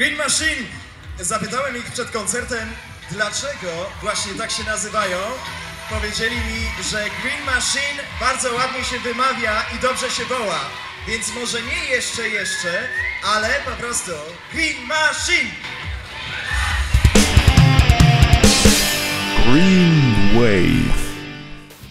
Green Machine! Zapytałem ich przed koncertem, dlaczego właśnie tak się nazywają. Powiedzieli mi, że Green Machine bardzo ładnie się wymawia i dobrze się woła. Więc może nie jeszcze, jeszcze, ale po prostu Green Machine! Green Wave.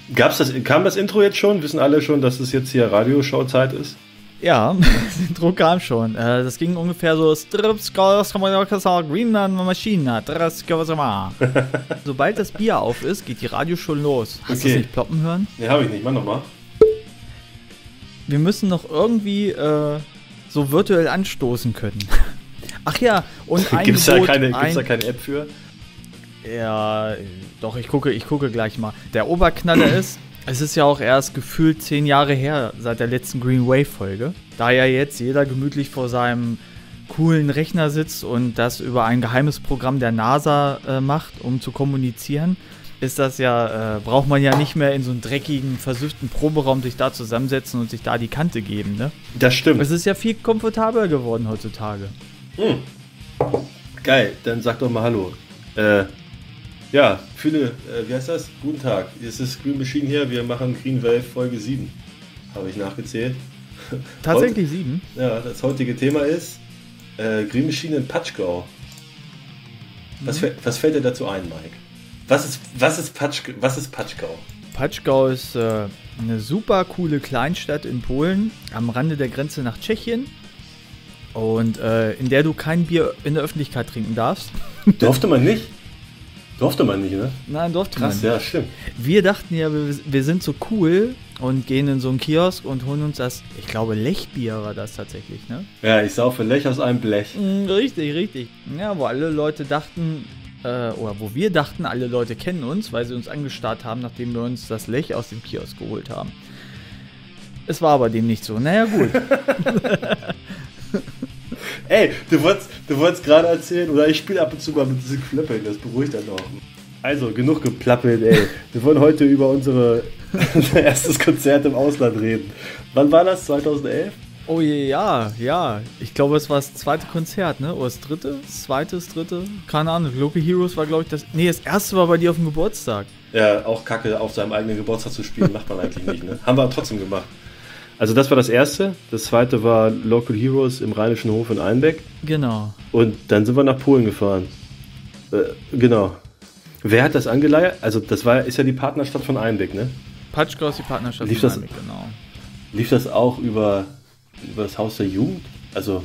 Gab's das, kam das Intro jetzt schon? Wissen alle schon, dass es jetzt hier Radioshow-Zeit ist? Ja, das Intro kam schon. Äh, Das ging ungefähr so. Sobald das Bier auf ist, geht die Radio schon los. Hast du Okay. es nicht ploppen hören? Ne, habe ich nicht. Mach nochmal. Wir müssen noch irgendwie äh, so virtuell anstoßen können. Ach ja, und ein Gibt's da, keine, gibt's da ein, keine App für? Ja, doch, ich gucke, ich gucke gleich mal. Der Oberknaller ist, es ist ja auch erst gefühlt zehn Jahre her seit der letzten Green Wave Folge. Da ja jetzt jeder gemütlich vor seinem coolen Rechner sitzt und das über ein geheimes Programm der NASA äh, macht, um zu kommunizieren, ist das ja, äh, braucht man ja nicht mehr in so einen dreckigen, versüfften Proberaum sich da zusammensetzen und sich da die Kante geben, ne? Das stimmt. Es ist ja viel komfortabler geworden heutzutage. Geil, dann sag doch mal Hallo. Äh, ja, viele, äh, wie heißt das? Guten Tag. Es ist Green Machine hier. Wir machen Green Wave Folge 7. Habe ich nachgezählt. Tatsächlich sieben. Ja, das heutige Thema ist äh, Green Machine in Patschgau. Was, fäll- was fällt dir dazu ein, Mike? Was ist, was ist, Patsch, was ist Patschgau? Patschgau ist äh, eine super coole Kleinstadt in Polen am Rande der Grenze nach Tschechien und äh, in der du kein Bier in der Öffentlichkeit trinken darfst. Durfte man nicht? Durfte man nicht, ne? Nein, durfte Krass, man. ja, stimmt. Wir dachten ja, wir, wir sind so cool und gehen in so einen Kiosk und holen uns das, ich glaube Lechbier war das tatsächlich, ne? Ja, ich saufe Lech aus einem Blech. Mm, Richtig, richtig. Ja, wo alle Leute dachten, äh, oder wo wir dachten, alle Leute kennen uns, weil sie uns angestarrt haben, nachdem wir uns das Lech aus dem Kiosk geholt haben. Es war aber dem nicht so. Naja, gut. Ey, du wolltest, du wolltest gerade erzählen, oder ich spiele ab und zu mal mit diesem Klöppeln, das beruhigt dann auch. Also, genug geplappelt, ey. Wir wollen heute über unsere, unser erstes Konzert im Ausland reden. Wann war das? 2011? Oh je, ja, ja. Ich glaube, es war das zweite Konzert, ne? Oder das dritte? Das zweite, das dritte? Keine Ahnung. Local Heroes war, glaube ich, das. Nee, das erste war bei dir auf dem Geburtstag. Ja, auch Kacke auf seinem eigenen Geburtstag zu spielen, macht man eigentlich nicht, ne? Haben wir trotzdem gemacht. Also das war das erste. Das zweite war Local Heroes im Rheinischen Hof in Einbeck. Genau. Und dann sind wir nach Polen gefahren. Äh, genau. Wer hat das angeleiert? Also das war, ist ja die Partnerstadt von Einbeck, ne? Patschgau ist die Partnerschaft. Lief von das- Einbeck, genau. Lief das auch über, über das Haus der Jugend? Also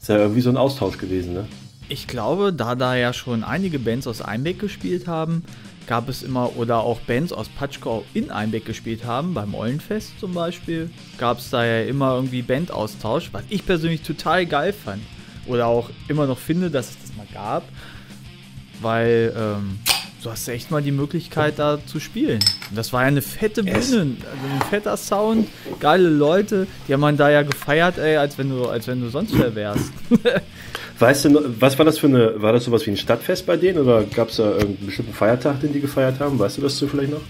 ist ja irgendwie so ein Austausch gewesen, ne? Ich glaube, da da ja schon einige Bands aus Einbeck gespielt haben, gab es immer, oder auch Bands aus Patschkau in Einbeck gespielt haben, beim Eulenfest zum Beispiel, gab es da ja immer irgendwie Bandaustausch, was ich persönlich total geil fand. Oder auch immer noch finde, dass es das mal gab, weil ähm, du hast ja echt mal die Möglichkeit da zu spielen. Und das war ja eine fette Bühne, also ein fetter Sound, geile Leute, die haben man da ja gefeiert, ey, als wenn du, als wenn du sonst wer wärst. Weißt du, noch- was war das für eine, war das sowas wie ein Stadtfest bei denen oder gab es da irgendeinen bestimmten Feiertag, den die gefeiert haben? Weißt du das so vielleicht noch?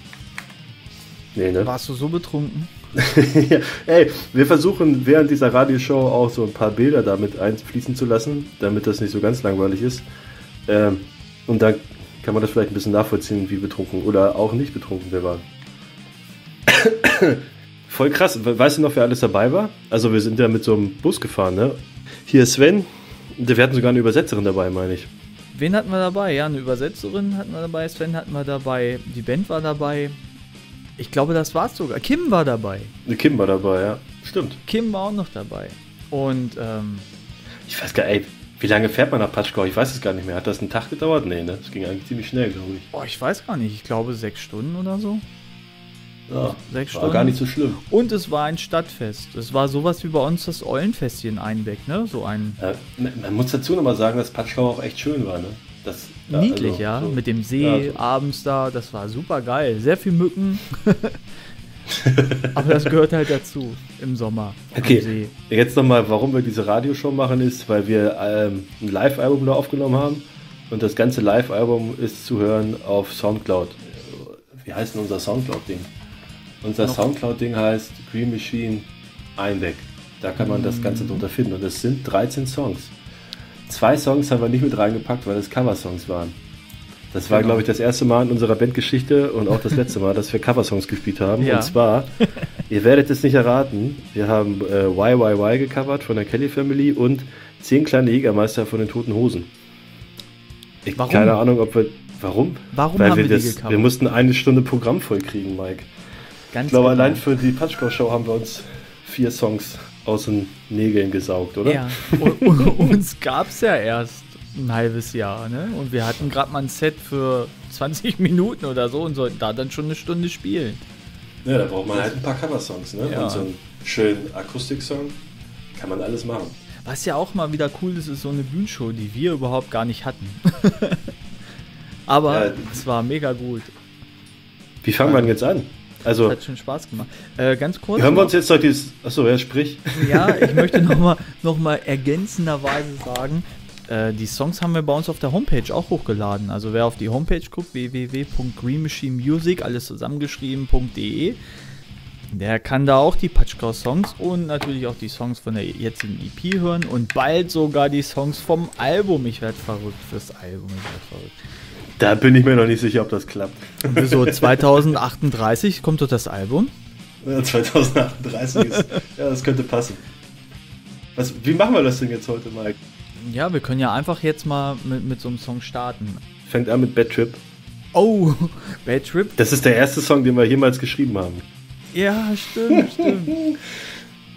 Nee, ne? Warst du so betrunken? ja, ey, wir versuchen während dieser Radioshow auch so ein paar Bilder damit einfließen zu lassen, damit das nicht so ganz langweilig ist. Ähm, und dann kann man das vielleicht ein bisschen nachvollziehen, wie betrunken oder auch nicht betrunken wir waren. Voll krass. We- Weißt du noch, wer alles dabei war? Also wir sind ja mit so einem Bus gefahren, ne? Hier ist Sven. Wir hatten sogar eine Übersetzerin dabei, meine ich. Wen hatten wir dabei? Ja, eine Übersetzerin hatten wir dabei, Sven hatten wir dabei, die Band war dabei. Ich glaube, das war's sogar. Kim war dabei. Eine Kim war dabei, ja. Stimmt. Kim war auch noch dabei. Und ähm, Ich weiß gar nicht, ey, wie lange fährt man nach Patschkau? Ich weiß es gar nicht mehr. Hat das einen Tag gedauert? Nee, ne? Das ging eigentlich ziemlich schnell, glaube ich. oh, ich weiß gar nicht, ich glaube sechs Stunden oder so. Ja, Sechs war Stunden. gar nicht so schlimm. Und es war ein Stadtfest. Es war sowas wie bei uns das Eulenfest hier in Einbeck, ne? So ein Ja, man muss dazu nochmal sagen, dass Patschkau auch echt schön war, ne? Das, niedlich, also, ja. so- Mit dem See Ja, so- abends da, das war super geil. Sehr viel Mücken. Aber das gehört halt dazu im Sommer. Okay, jetzt nochmal, warum wir diese Radioshow machen, ist, weil wir ähm, ein Live-Album da aufgenommen haben. Und das ganze Live-Album ist zu hören auf Soundcloud. Wie heißt denn unser Soundcloud-Ding? Unser Soundcloud-Ding heißt Green Machine Einweg. Da kann man das Ganze drunter finden. Und es sind 13 Songs. zwei Songs haben wir nicht mit reingepackt, weil es Coversongs waren. Das war, Genau. glaube ich, das erste Mal in unserer Bandgeschichte und auch das letzte Mal, dass wir Coversongs gespielt haben. Ja. Und zwar, ihr werdet es nicht erraten, wir haben äh, YYY gecovert von der Kelly Family und Zehn kleine Jägermeister von den Toten Hosen. Ich, Warum? Keine Ahnung, ob wir. Warum? Warum Weil haben wir wir die das, gecovert? Wir mussten eine Stunde Programm voll kriegen, Mike. Ganz Ich glaube, genau. allein für die Patchko-Show haben wir uns vier Songs aus den Nägeln gesaugt, oder? Ja, und, und, uns gab es ja erst ein halbes Jahr, ne? Und wir hatten gerade mal ein Set für 20 Minuten oder so und sollten da dann schon eine Stunde spielen. Ja, da braucht man halt ein paar Cover-Songs, ne? Ja. Und so einen schönen Akustik-Song kann man alles machen. Was ja auch mal wieder cool ist, ist so eine Bühnenshow, die wir überhaupt gar nicht hatten. Aber Ja. es war mega gut. Wie fangen wir denn jetzt an? Also, Hat schon Spaß gemacht. Äh, ganz kurz. hören wir uns jetzt noch dieses. Achso, ja, sprich. Ja, ich möchte nochmal noch mal ergänzenderweise sagen, äh, die Songs haben wir bei uns auf der Homepage auch hochgeladen. Also wer auf die Homepage guckt, www.greenmachinemusic, alles zusammengeschrieben.de, der kann da auch die Patchkau-Songs und natürlich auch die Songs von der jetzigen EP hören und bald sogar die Songs vom Album. Ich werde verrückt fürs Album. Ich werd verrückt. Da bin ich mir noch nicht sicher, ob das klappt. Und so 2038 kommt doch das Album. Ja, 2038 ist. ja, das könnte passen. Was, wie machen wir das denn jetzt heute, Mike? Ja, wir können ja einfach jetzt mal mit, mit so einem Song starten. Fängt an mit Bad Trip. Oh, Bad Trip. Das ist der erste Song, den wir jemals geschrieben haben. Ja, stimmt, stimmt.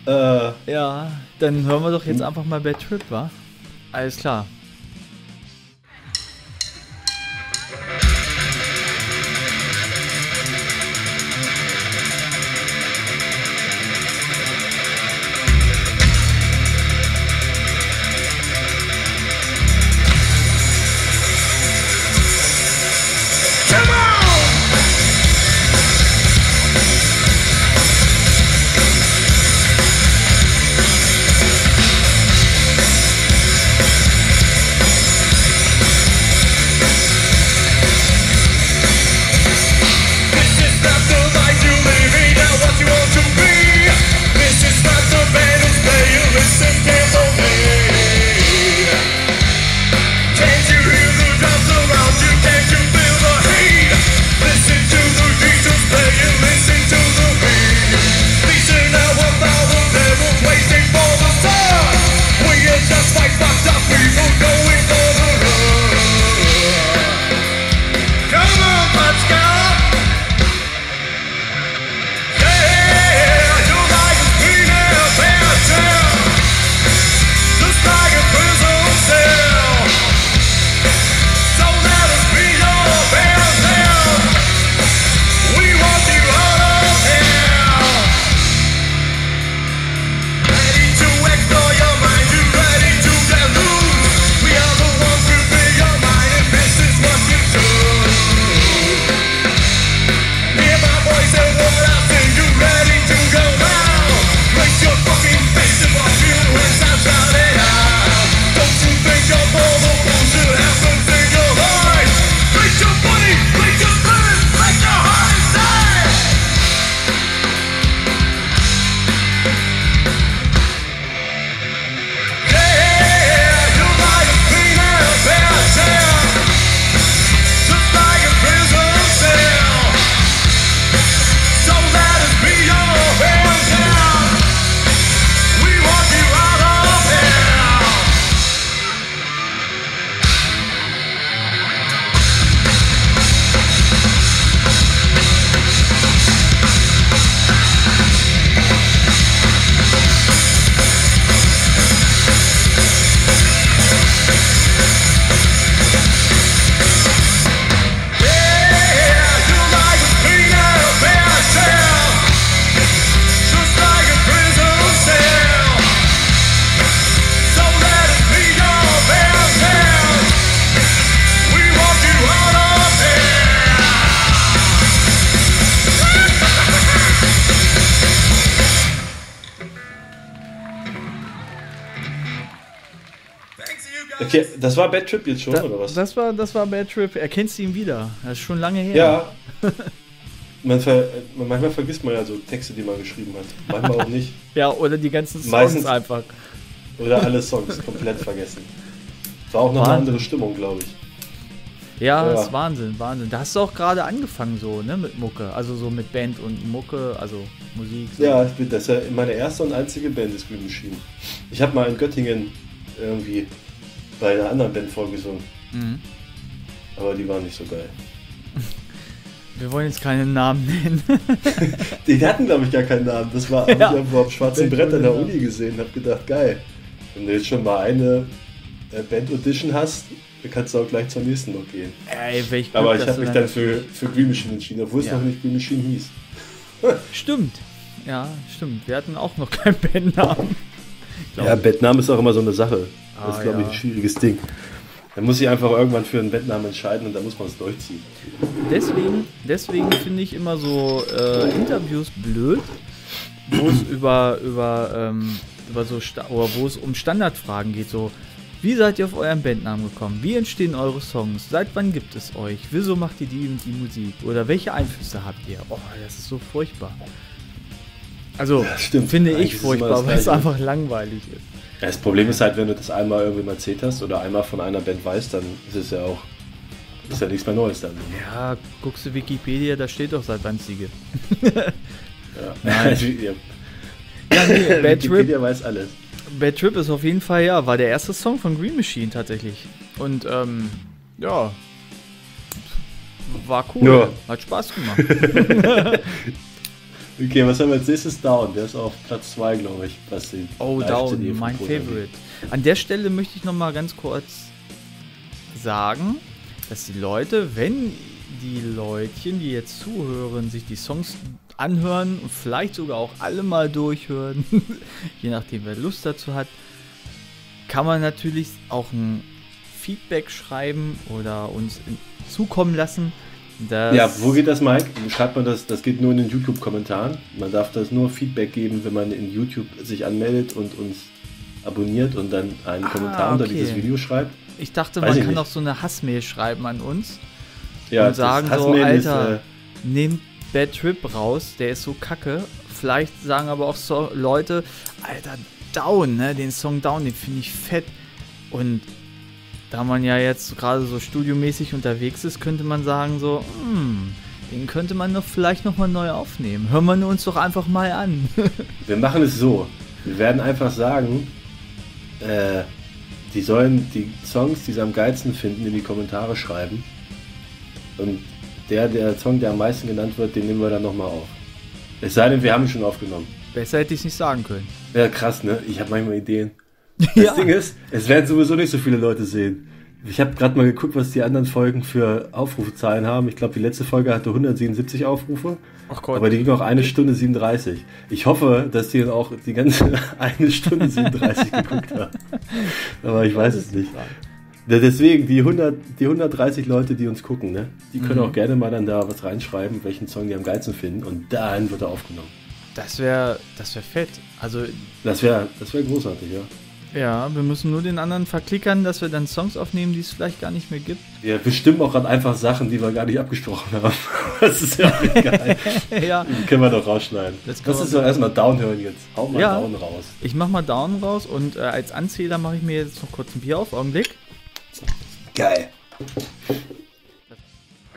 Äh, Ja, dann hören wir doch jetzt einfach mal Bad Trip, wa? Alles klar. Das war Bad Trip jetzt schon, Da, oder was? das, war, das war Bad Trip. Erkennst du ihn wieder? Das ist schon lange her. ja. Man ver manchmal vergisst man ja so Texte, die man geschrieben hat. Manchmal auch nicht. Ja, oder die ganzen Songs Meistens- einfach. Oder alle Songs komplett vergessen. War auch noch eine Wahnsinn. andere Stimmung, glaube ich. Ja, Ja. das ist Wahnsinn, Wahnsinn. Da hast du auch gerade angefangen so, ne, mit Mucke. Also so mit Band und Mucke, also Musik. So. Ja, ich bin, das ist ja meine erste und einzige Band ist Green Machine. Ich habe mal in Göttingen irgendwie bei einer anderen Band vorgesungen, Mhm. aber die waren nicht so geil. Wir wollen jetzt keinen Namen nennen. Die hatten, glaube ich, gar keinen Namen. Das war Ja. ich irgendwo am schwarzen Band Brett an der Uni gesehen und habe gedacht, geil. Wenn du jetzt schon mal eine äh, Band-Audition hast, dann kannst du auch gleich zur nächsten noch gehen. Ey, welch Glück, Aber ich habe mich dann für, für Green Machine entschieden, obwohl es Ja. noch nicht Green Machine hieß. Stimmt. Ja, stimmt. Wir hatten auch noch keinen Bandnamen. Ja. Bandname ist auch immer so eine Sache. Das Ah, ist, glaube ich, ja. ein schwieriges Ding. Da muss ich einfach irgendwann für einen Bandnamen entscheiden und da muss man es durchziehen. Deswegen, deswegen finde ich immer so äh, Interviews blöd, wo es über, über, ähm, über so Sta oder wo es um Standardfragen geht. So, wie seid ihr auf euren Bandnamen gekommen? Wie entstehen eure Songs? Seit wann gibt es euch? Wieso macht ihr die und die Musik? Oder welche Einflüsse habt ihr? Oh, das ist so furchtbar. Also, finde Eigentlich ich furchtbar, weil es einfach langweilig ist. Ja, das Problem ist halt, wenn du das einmal irgendwie mal erzählt hast oder einmal von einer Band weißt, dann ist es ja auch ist ja nichts mehr Neues dann. Ja, guckst du Wikipedia, da steht doch seit wann es die gibt. Ja. Nein. ja. Ja, nee, Bad Trip Wikipedia weiß alles. Bad Trip ist auf jeden Fall, ja, war der erste Song von Green Machine tatsächlich. Und, ähm, ja. War cool. Ja. Hat Spaß gemacht. Okay, was haben wir als nächstes? Down. Der ist auf Platz 2, glaube ich. Die Oh, Down, mein Favorite. An der Stelle möchte ich nochmal ganz kurz sagen, dass die Leute, wenn die Leutchen, die jetzt zuhören, sich die Songs anhören und vielleicht sogar auch alle mal durchhören, je nachdem wer Lust dazu hat, kann man natürlich auch ein Feedback schreiben oder uns zukommen lassen. Dass- Ja, wo geht das, Mike? Schreibt man das? Das geht nur in den YouTube-Kommentaren. Man darf das nur Feedback geben, wenn man in YouTube sich anmeldet und uns abonniert und dann einen Ah, Kommentar unter okay. dieses Video schreibt. Ich dachte, Weiß man ich kann auch so eine Hassmail schreiben an uns. Ja, und sagen das so, Hassmail ist, Alter, äh, nehmt Bad Trip raus, der ist so kacke. Vielleicht sagen aber auch so Leute, Alter, Down, ne, den Song Down, den finde ich fett. Und da man ja jetzt gerade so studiomäßig unterwegs ist, könnte man sagen so, hm, den könnte man doch vielleicht nochmal neu aufnehmen. Hören wir uns doch einfach mal an. Wir machen es so. Wir werden einfach sagen, äh, die sollen die Songs, die sie am geilsten finden, in die Kommentare schreiben. Und der, der Song, der am meisten genannt wird, den nehmen wir dann nochmal auf. Es sei denn, wir haben ihn schon aufgenommen. Besser hätte ich es nicht sagen können. Ja, krass, ne? Ich habe manchmal Ideen. Das Ja. Ding ist, es werden sowieso nicht so viele Leute sehen. Ich habe gerade mal geguckt, was die anderen Folgen für Aufrufezahlen haben. Ich glaube, die letzte Folge hatte 177 Aufrufe. Ach Gott. Aber die ging auch eine Stunde 37. Ich hoffe, dass die auch die ganze eine Stunde 37 geguckt haben. Aber ich weiß es nicht. Deswegen, die, 100, die 130 Leute, die uns gucken, ne, die können Mhm. auch gerne mal dann da was reinschreiben, welchen Song die am geilsten finden. Und dann wird er aufgenommen. Das wäre das wär fett. Also Das wäre das wär großartig, ja. Ja, wir müssen nur den anderen verklickern, dass wir dann Songs aufnehmen, die es vielleicht gar nicht mehr gibt. Wir bestimmen auch gerade einfach Sachen, die wir gar nicht abgesprochen haben. Das ist ja auch egal. ja, Die können wir doch rausschneiden. Das Das ist doch erstmal Down hören jetzt. Hau mal Ja. Down raus. ich mach mal Down raus und äh, als Anzähler mache ich mir jetzt noch kurz ein Bier auf. Augenblick. Geil.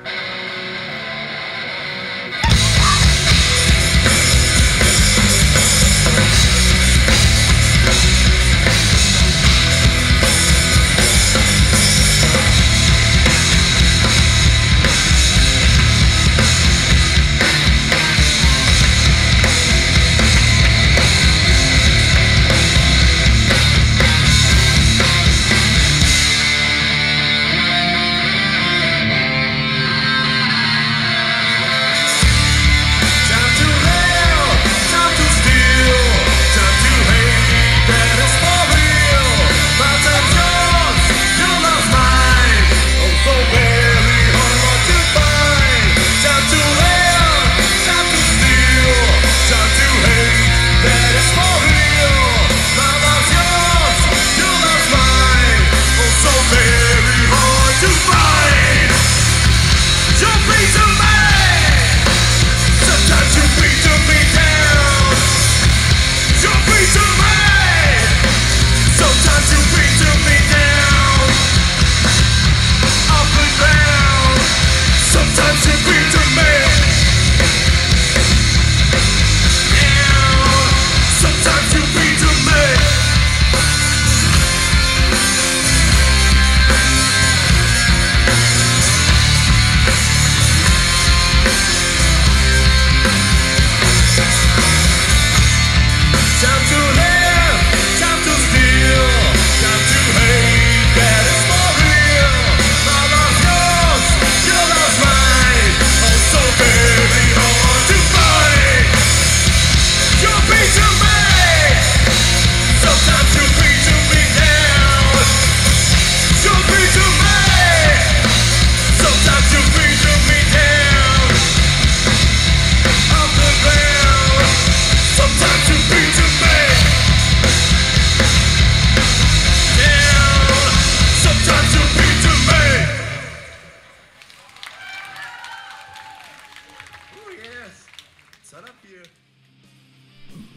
Thank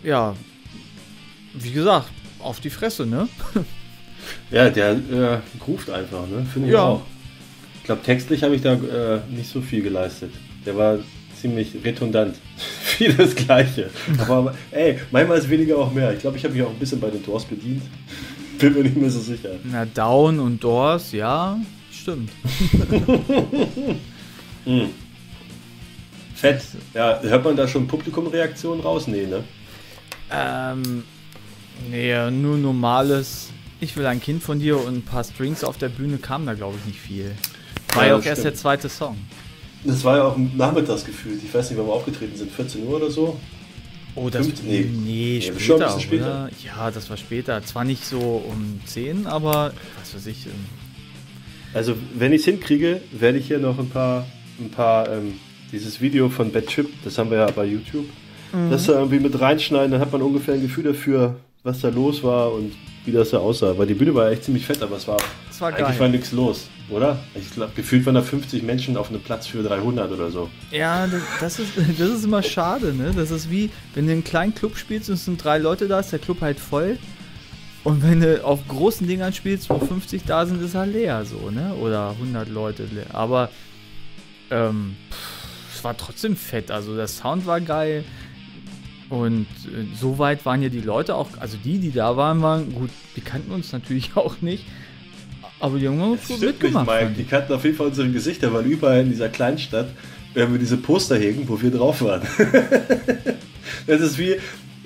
ja, wie gesagt, auf die Fresse, ne? Ja, der äh, ruft einfach, ne? Finde ich Ja. auch. Ich glaube, textlich habe ich da äh, nicht so viel geleistet. Der war ziemlich redundant. Vieles Gleiche. Aber, ey, manchmal ist weniger auch mehr. Ich glaube, ich habe mich auch ein bisschen bei den Doors bedient. Bin mir nicht mehr so sicher. Na, Down und Doors, ja, stimmt. Fett. Ja, hört man da schon Publikumreaktionen raus? Nee, ne? Ähm, nee, nur normales. Ich will ein Kind von dir und ein paar Strings auf der Bühne kam da, glaube ich, nicht viel. War Ja, auch erst der zweite Song. Das war ja auch nachmittags gefühlt. Ich weiß nicht, wann wir aufgetreten sind. 14 Uhr oder so? Oh, das. Fünf- nee. nee, später, schon ein bisschen später. Oder? Ja, das war später. Zwar nicht so um 10, aber was weiß ich. ähm, Also, wenn ich es hinkriege, werde ich hier noch ein paar, ein paar, ähm, dieses Video von Bad Trip, das haben wir ja bei YouTube, das da irgendwie mit reinschneiden, dann hat man ungefähr ein Gefühl dafür, was da los war und wie das da aussah. Weil die Bühne war echt ziemlich fett, aber es war, Das war eigentlich geil. war nichts los, oder? Ich glaube, gefühlt waren da 50 Menschen auf einem Platz für 300 oder so. Ja, das- das ist, das ist immer schade, ne? Das ist wie, wenn du in einen kleinen Club spielst und es sind drei Leute da, ist der Club halt voll. Und wenn du auf großen Dingern spielst, wo 50 da sind, ist er leer, so, ne? Oder 100 Leute leer. Aber, ähm, pff, es war trotzdem fett. Also, der Sound war geil. Und äh, so weit waren ja die Leute auch, also die, die da waren, waren gut, die kannten uns natürlich auch nicht. Aber die haben gut Stimmt nicht, mitgemacht. Mike. fand Die kannten auf jeden Fall unsere Gesichter, weil überall in dieser Kleinstadt werden wir diese Poster hegen, wo wir drauf waren. das ist wie,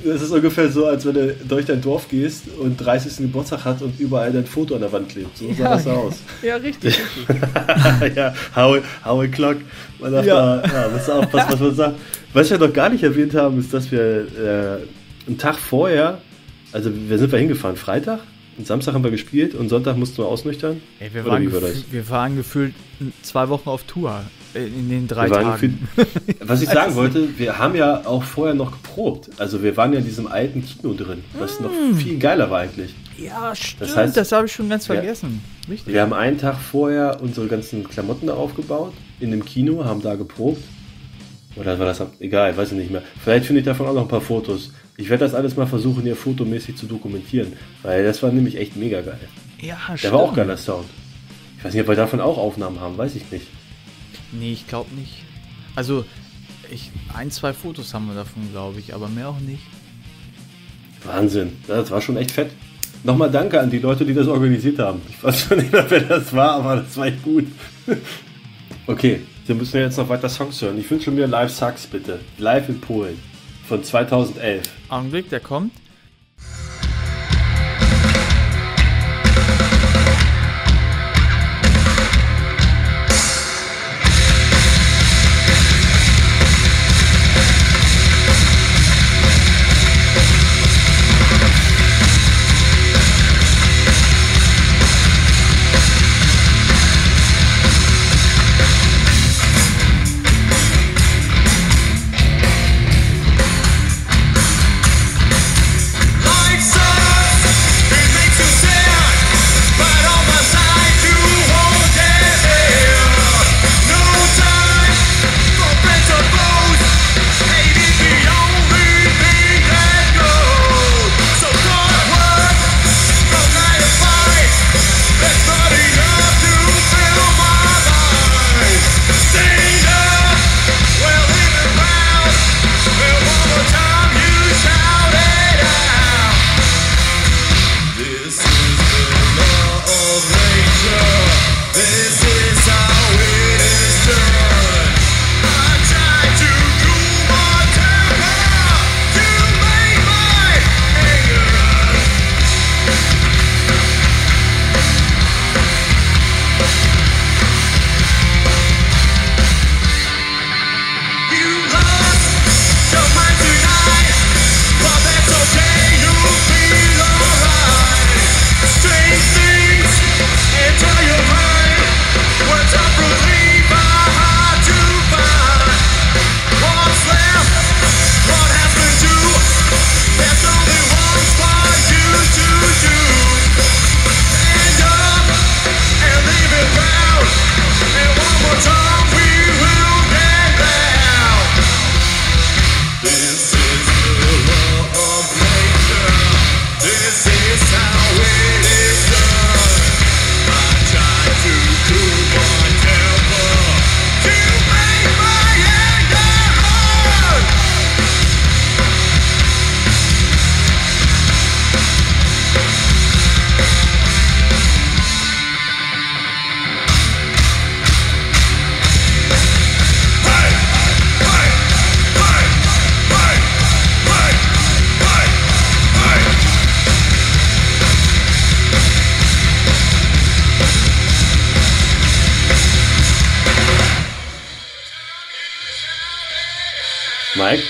das ist ungefähr so, als wenn du durch dein Dorf gehst und 30. Geburtstag hat und überall dein Foto an der Wand klebt. So sah Ja. das aus. Ja, richtig. richtig. ja, Howie, Howie Clock. Man darf Ja. da, ja, muss aufpassen, was man sagt. Was wir noch gar nicht erwähnt haben, ist, dass wir äh, einen Tag vorher, also wir sind wir hingefahren, Freitag, und Samstag haben wir gespielt und Sonntag mussten wir ausnüchtern. Ey, wir, waren war wir waren gefühlt zwei Wochen auf Tour in den drei Tagen. Was ich sagen wollte, wir haben ja auch vorher noch geprobt. Also wir waren ja in diesem alten Kino drin, was noch viel geiler war eigentlich. Ja, stimmt, das, heißt- habe ich schon ganz Ja. vergessen. Richtig. Wir haben einen Tag vorher unsere ganzen Klamotten da aufgebaut, in dem Kino, haben da geprobt. Oder war das, egal, weiß ich nicht mehr. Vielleicht finde ich davon auch noch ein paar Fotos. Ich werde das alles mal versuchen, hier fotomäßig zu dokumentieren, weil das war nämlich echt mega geil. ja, Der stimmt. war auch geiler Sound. Ich weiß nicht, ob wir davon auch Aufnahmen haben, weiß ich nicht. Nee, ich glaube nicht. Also, ich, ein, zwei Fotos haben wir davon, glaube ich, aber mehr auch nicht. Wahnsinn, das war schon echt fett. Nochmal danke an die Leute, die das organisiert haben. Ich weiß schon nicht mehr, wer das war, aber das war echt gut. Okay, wir müssen jetzt noch weiter Songs hören. Ich wünsche mir Live Sucks bitte. Live in Polen von 2011. Augenblick, der kommt.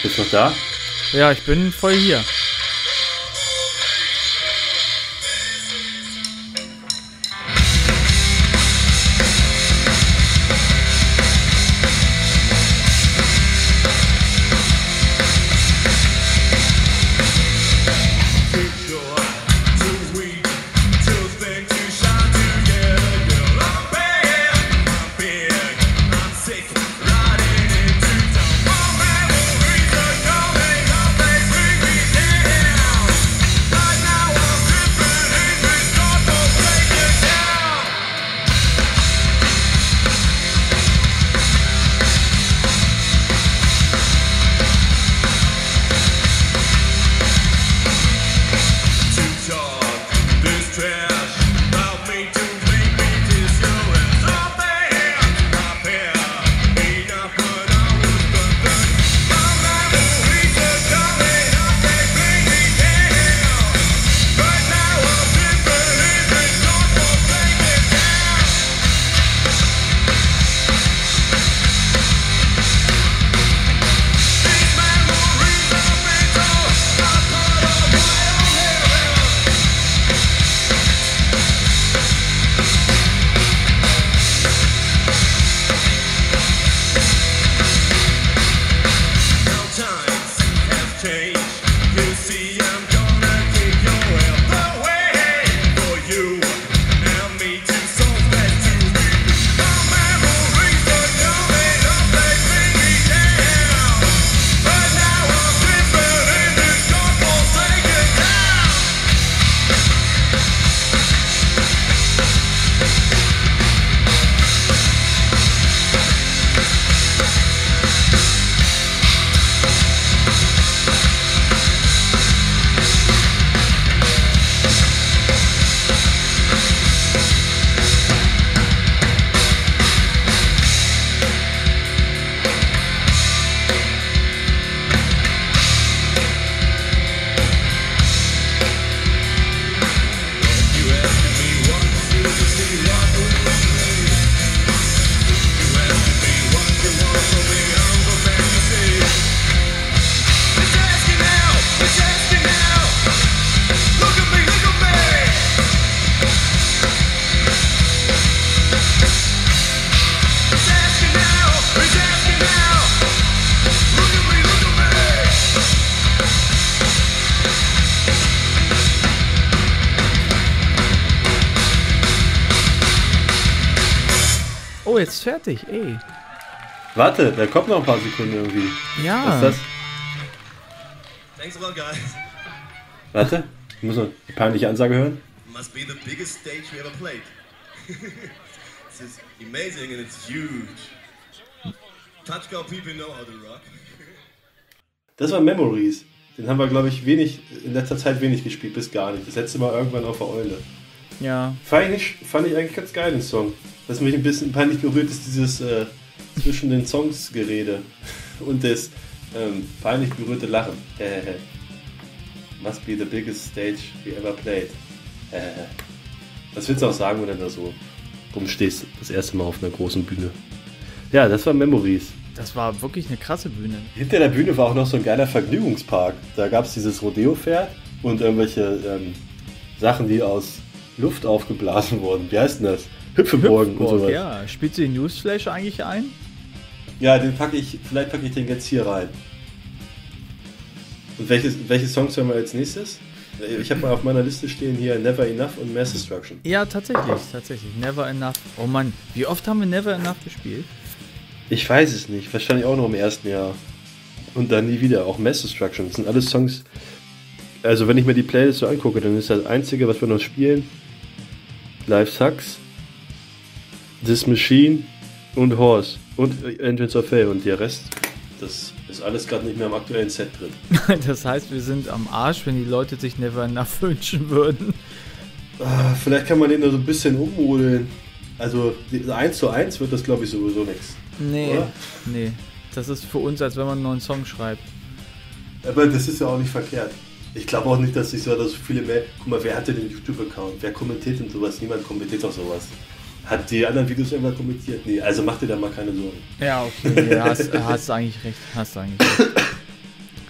Bist du noch da? Ja, ich bin voll hier. Fertig, ey. Warte, da kommt noch ein paar Sekunden irgendwie. Ja. Was ist das? Thanks a lot, guys. Warte, ich muss noch eine peinliche Ansage hören. Must be the biggest stage we ever played. this is amazing and it's huge. Touchdown people know how to rock. Das war Memories. Den haben wir, glaube ich, wenig, in letzter Zeit wenig gespielt, bis gar nicht. Das letzte Mal irgendwann auf der Eule. Ja. Fand ich, fand ich eigentlich ganz geil, den Song. Was mich ein bisschen peinlich berührt, ist dieses äh, zwischen den Songs Gerede und das ähm, peinlich berührte Lachen. Äh, must be the biggest stage we ever played. Äh, was willst du auch sagen, wenn du da so rumstehst, das erste Mal auf einer großen Bühne? Ja, das war Memories. Das war wirklich eine krasse Bühne. Hinter der Bühne war auch noch so ein geiler Vergnügungspark. Da gab es dieses Rodeo-Pferd und irgendwelche ähm, Sachen, die aus Luft aufgeblasen wurden. Wie heißt denn das? Hüpfeburgen und Hüpfburg, sowas. ja. Spielt sie den Newsflash eigentlich ein? Ja, den packe ich, vielleicht packe ich den jetzt hier rein. Und welches, welche Songs hören wir als nächstes? Ich habe mal auf meiner Liste stehen hier Never Enough und Mass Destruction. Ja, tatsächlich, tatsächlich. Never Enough. Oh Mann, wie oft haben wir Never Enough gespielt? Ich weiß es nicht, wahrscheinlich auch noch im ersten Jahr. Und dann nie wieder, auch Mass Destruction. Das sind alles Songs. Also, wenn ich mir die Playlist so angucke, dann ist das einzige, was wir noch spielen: Life Sucks, This Machine und Horse und Engines of Hell. Und der Rest, das ist alles gerade nicht mehr im aktuellen Set drin. Das heißt, wir sind am Arsch, wenn die Leute sich Never Enough wünschen würden. Ah, Vielleicht kann man den da so ein bisschen ummodeln. Also, die- 1 zu 1 wird das, glaube ich, sowieso nichts. Nee, Oder? nee. Das ist für uns, als wenn man einen neuen Song schreibt. Aber das ist ja auch nicht verkehrt. Ich glaube auch nicht, dass sich so, dass so viele mehr. Guck mal, wer hat denn den YouTube-Account? Wer kommentiert denn sowas? Niemand kommentiert doch sowas. Hat die anderen Videos immer kommentiert? Nee, also mach dir da mal keine Sorgen. Ja, okay. Nee, hast, hast eigentlich recht. Hast eigentlich recht.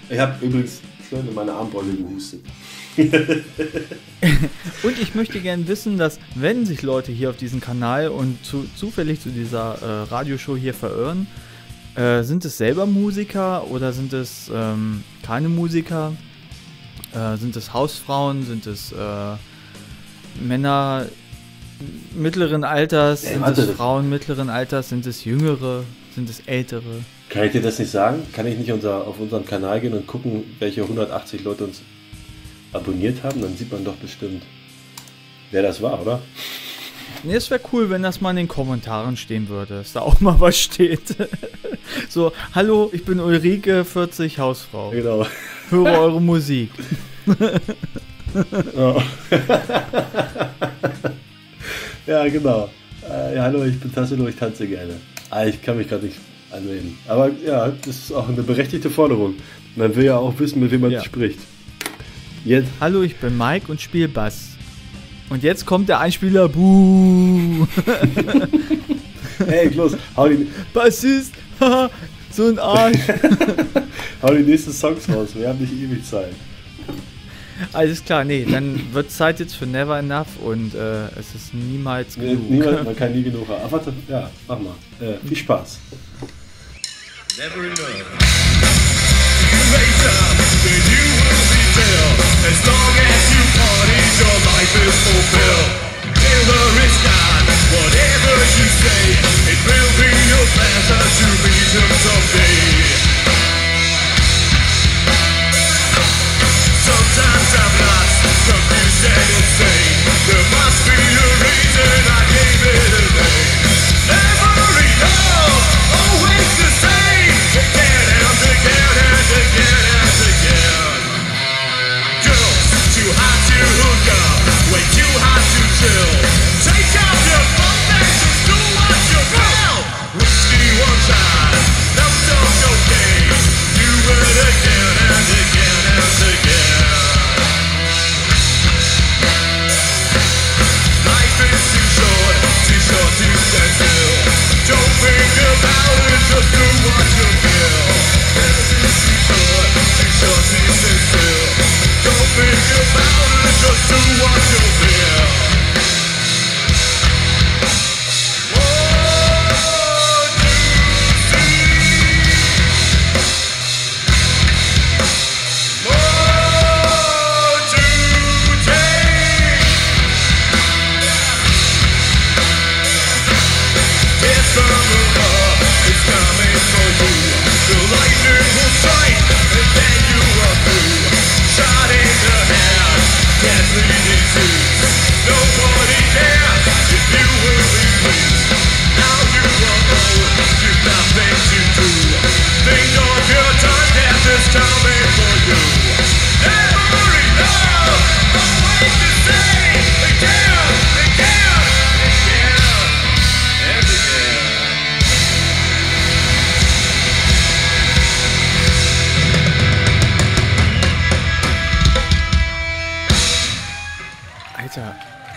Ich habe übrigens in meine Armbeule gehustet. Und ich möchte gerne wissen, dass wenn sich Leute hier auf diesen Kanal und zu, zufällig zu dieser äh, Radioshow hier verirren, äh, sind es selber Musiker oder sind es ähm, keine Musiker? Äh, sind es Hausfrauen? Sind es äh, Männer mittleren Alters? Ey, sind warte. es Frauen mittleren Alters? Sind es Jüngere? Sind es Ältere? Kann ich dir das nicht sagen? Kann ich nicht unser, auf unseren Kanal gehen und gucken, welche 180 Leute uns abonniert haben? Dann sieht man doch bestimmt, wer das war, oder? Nee, es wäre cool, wenn das mal in den Kommentaren stehen würde, dass da auch mal was steht. so, hallo, ich bin Ulrike, 40, Hausfrau. Genau. Höre eure Musik. Ja, genau. Äh, ja, hallo, ich bin Tassilo, ich tanze gerne. Ah, ich kann mich gerade nicht anmelden. Aber ja, das ist auch eine berechtigte Forderung. Man will ja auch wissen, mit wem man Ja. spricht. Jetzt, Hallo, ich bin Mike und spiele Bass. Und jetzt kommt der Einspieler, buh. hey, los, hau die, Bassist, haha, so ein Arsch. hau die nächsten Songs raus. Wir haben nicht ewig Zeit. Alles klar, nee, dann wird Zeit jetzt für Never Enough und äh, es ist niemals Nee, genug. Niemand, man kann nie genug haben. Ach, warte, ja, mach mal. Äh, viel Spaß. Never enough. later, then you will be there. As long as you party, your life is fulfilled. Killer is God, whatever you say, it will be your pleasure to meet him someday. Sometimes I'm lost, confused and insane. There must be a reason I gave it a name. Never enough, always the same. Again and again and again and again. Too hot to hook up, way too hot to chill. to watch over.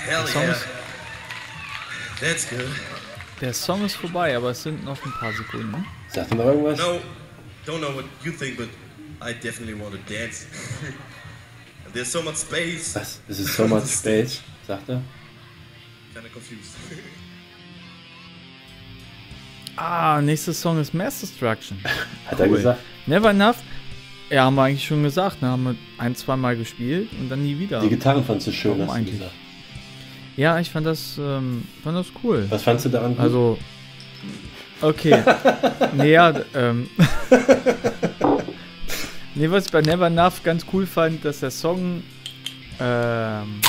Der Song yeah. ist- That's good. der Song ist vorbei, aber es sind noch ein paar Sekunden. Sagt ihr noch irgendwas? No, don't know what you think, but I definitely want to dance. there's so much space. Was? Es ist so much space, sagt er. Kinda confused. Ah, nächster Song ist Mass Destruction. Hat er Cool. gesagt. Never Enough. Ja, haben wir eigentlich schon gesagt. Ne? Haben wir ein, zwei Mal gespielt und dann nie wieder. Die Gitarren fandst du schön, Warum hast du eigentlich? gesagt. Ja, ich fand das, ähm, fand das cool. Was fandst du daran gut? Also, okay. nee, ja, ähm. Nee, was ich bei Never Enough ganz cool fand, dass der Song ähm,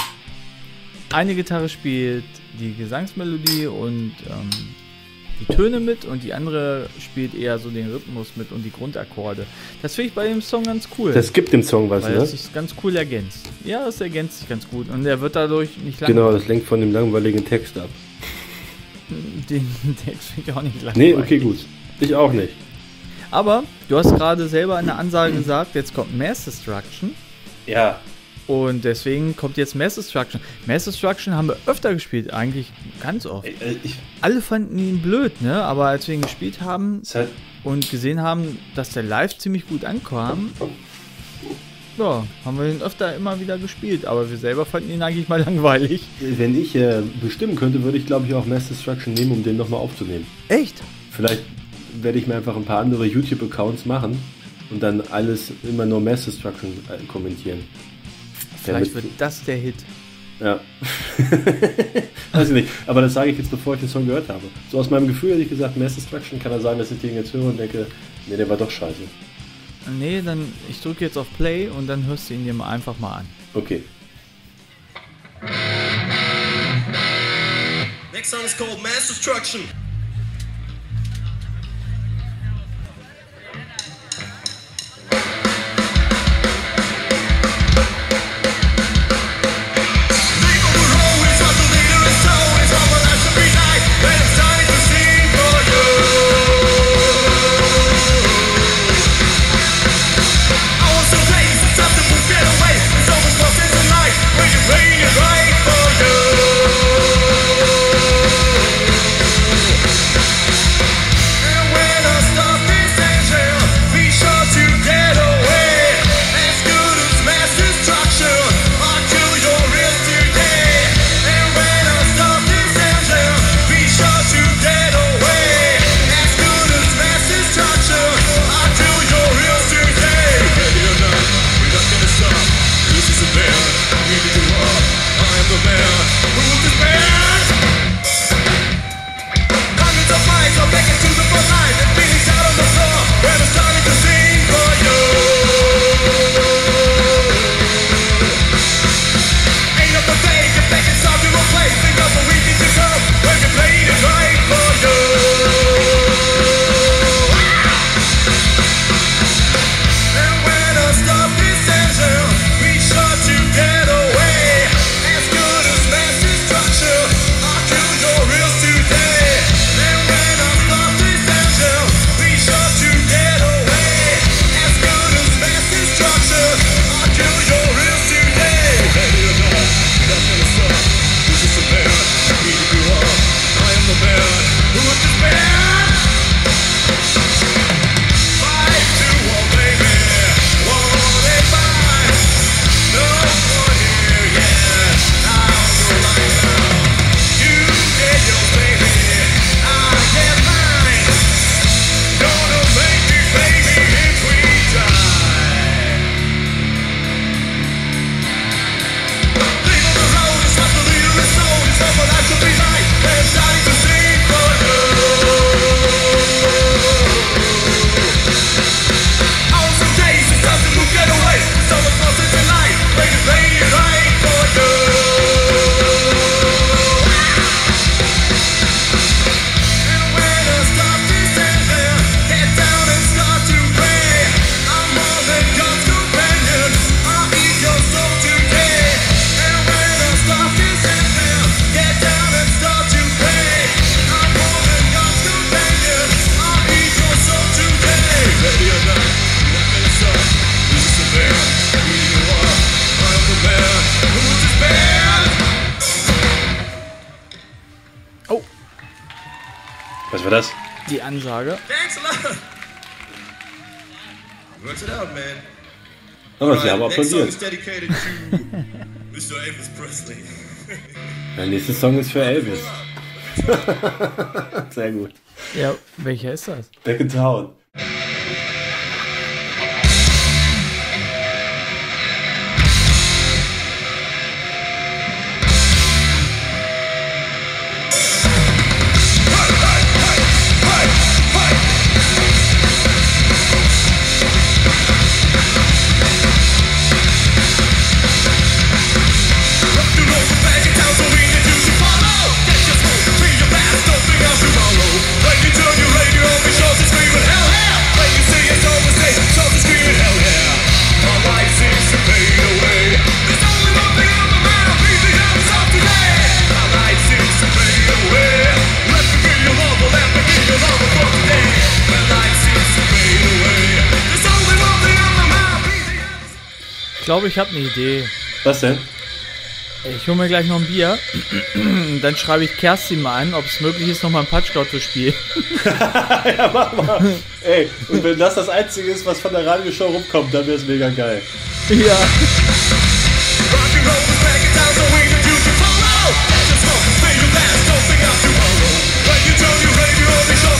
eine Gitarre spielt, die Gesangsmelodie und ähm, die Töne mit und die andere spielt eher so den Rhythmus mit und die Grundakkorde. Das finde ich bei dem Song ganz cool. das gibt dem Song was, weil ne? das sich ganz cool ergänzt. Ja, das ergänzt sich ganz gut und er wird dadurch nicht lang. Genau, das lenkt von dem langweiligen Text ab. Den Text finde ich auch nicht lang. Nee, okay, gut. Ich auch nicht. Aber du hast gerade selber eine Ansage gesagt, jetzt kommt Mass Destruction. Ja. Und deswegen kommt jetzt Mass Destruction. Mass Destruction haben wir öfter gespielt, eigentlich ganz oft. Ich, ich, Alle fanden ihn blöd, ne? Aber als wir ihn gespielt haben halt und gesehen haben, dass der live ziemlich gut ankam, ja, haben wir ihn öfter immer wieder gespielt. Aber wir selber fanden ihn eigentlich mal langweilig. Wenn ich äh, bestimmen könnte, würde ich glaube ich auch Mass Destruction nehmen, um den nochmal aufzunehmen. Echt? Vielleicht werde ich mir einfach ein paar andere YouTube-Accounts machen und dann alles immer nur Mass Destruction äh, kommentieren. Vielleicht wird das der Hit. Ja. Weiß ich nicht. Aber das sage ich jetzt, bevor ich den Song gehört habe. So aus meinem Gefühl hätte ich gesagt, Mass Destruction kann er sein, dass ich den jetzt höre und denke, nee, der war doch scheiße. Nee, dann ich drücke jetzt auf Play und dann hörst du ihn dir mal einfach mal an. Okay. Next song is called Mass Destruction. Kann man sich aber applaudieren. Der nächste Song ist für Elvis. Sehr gut. Ja, welcher ist das? Back in Town. glaube, ich habe eine Idee. Was denn? Ich hole mir gleich noch ein Bier. Dann schreibe ich Kerstin mal an, ob es möglich ist, nochmal ein Patschgau zu spielen. ja, mach mal. Ey, und wenn das das Einzige ist, was von der Radioshow rumkommt, dann wäre es mega geil. Ja. Don't think I'm too old. When you turn your radio, they show